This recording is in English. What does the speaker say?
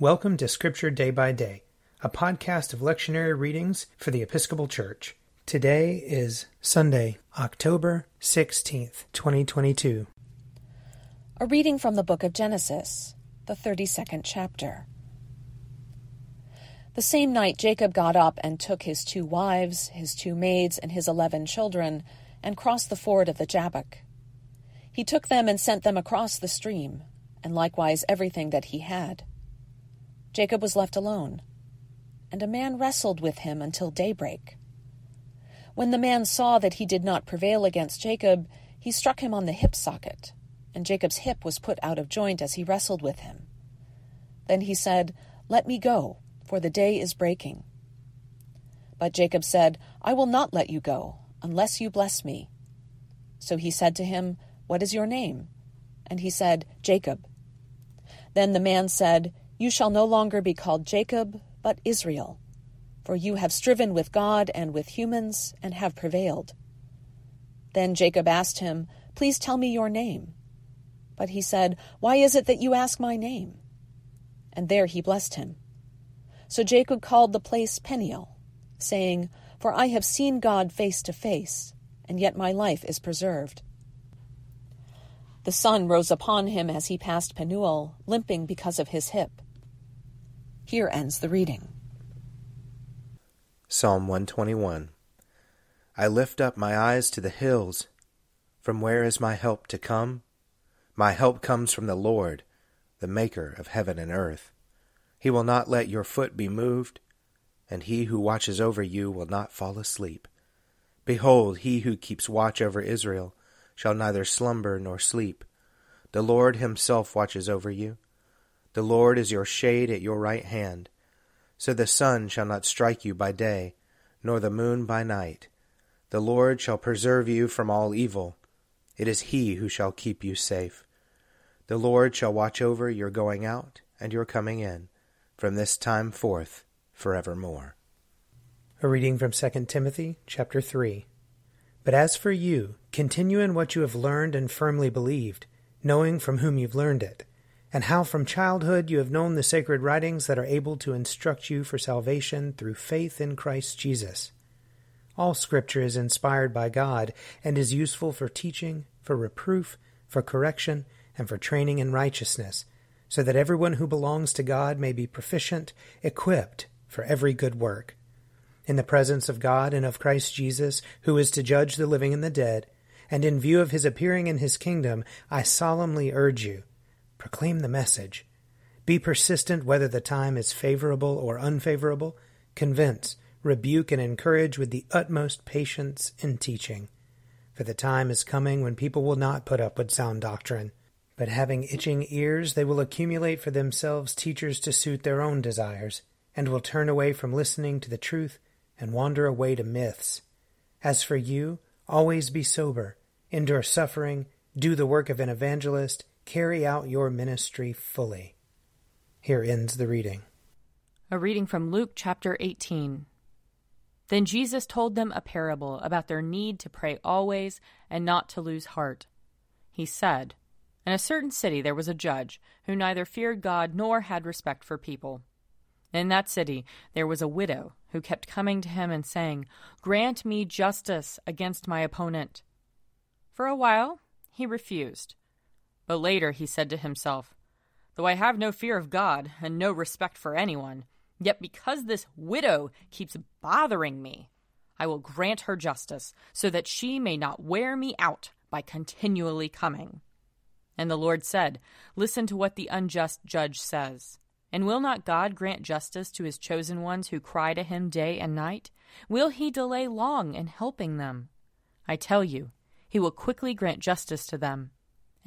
Welcome to Scripture Day by Day, a podcast of lectionary readings for the Episcopal Church. Today is Sunday, October 16th, 2022. A reading from the book of Genesis, the 32nd chapter. The same night Jacob got up and took his two wives, his two maids, and his eleven children, and crossed the ford of the Jabbok. He took them and sent them across the stream, and likewise everything that he had. Jacob was left alone, and a man wrestled with him until daybreak. When the man saw that he did not prevail against Jacob, he struck him on the hip socket, and Jacob's hip was put out of joint as he wrestled with him. Then he said, Let me go, for the day is breaking. But Jacob said, I will not let you go, unless you bless me. So he said to him, What is your name? And he said, Jacob. Then the man said, you shall no longer be called Jacob, but Israel, for you have striven with God and with humans and have prevailed. Then Jacob asked him, Please tell me your name. But he said, Why is it that you ask my name? And there he blessed him. So Jacob called the place Peniel, saying, For I have seen God face to face, and yet my life is preserved. The sun rose upon him as he passed Penuel, limping because of his hip. Here ends the reading. Psalm 121 I lift up my eyes to the hills. From where is my help to come? My help comes from the Lord, the Maker of heaven and earth. He will not let your foot be moved, and he who watches over you will not fall asleep. Behold, he who keeps watch over Israel shall neither slumber nor sleep. The Lord himself watches over you. The Lord is your shade at your right hand. So the sun shall not strike you by day, nor the moon by night. The Lord shall preserve you from all evil. It is he who shall keep you safe. The Lord shall watch over your going out and your coming in, from this time forth forevermore. A reading from 2 Timothy chapter 3. But as for you, continue in what you have learned and firmly believed, knowing from whom you've learned it and how from childhood you have known the sacred writings that are able to instruct you for salvation through faith in Christ Jesus. All Scripture is inspired by God and is useful for teaching, for reproof, for correction, and for training in righteousness, so that everyone who belongs to God may be proficient, equipped for every good work. In the presence of God and of Christ Jesus, who is to judge the living and the dead, and in view of his appearing in his kingdom, I solemnly urge you Proclaim the message. Be persistent whether the time is favorable or unfavorable. Convince, rebuke, and encourage with the utmost patience in teaching. For the time is coming when people will not put up with sound doctrine, but having itching ears, they will accumulate for themselves teachers to suit their own desires, and will turn away from listening to the truth and wander away to myths. As for you, always be sober, endure suffering, do the work of an evangelist, carry out your ministry fully. Here ends the reading. A reading from Luke chapter 18. Then Jesus told them a parable about their need to pray always and not to lose heart. He said, In a certain city there was a judge who neither feared God nor had respect for people. In that city there was a widow who kept coming to him and saying, Grant me justice against my opponent. For a while he refused. But later he said to himself, Though I have no fear of God and no respect for anyone, yet because this widow keeps bothering me, I will grant her justice, so that she may not wear me out by continually coming. And the Lord said, Listen to what the unjust judge says. And will not God grant justice to his chosen ones who cry to him day and night? Will he delay long in helping them? I tell you, he will quickly grant justice to them.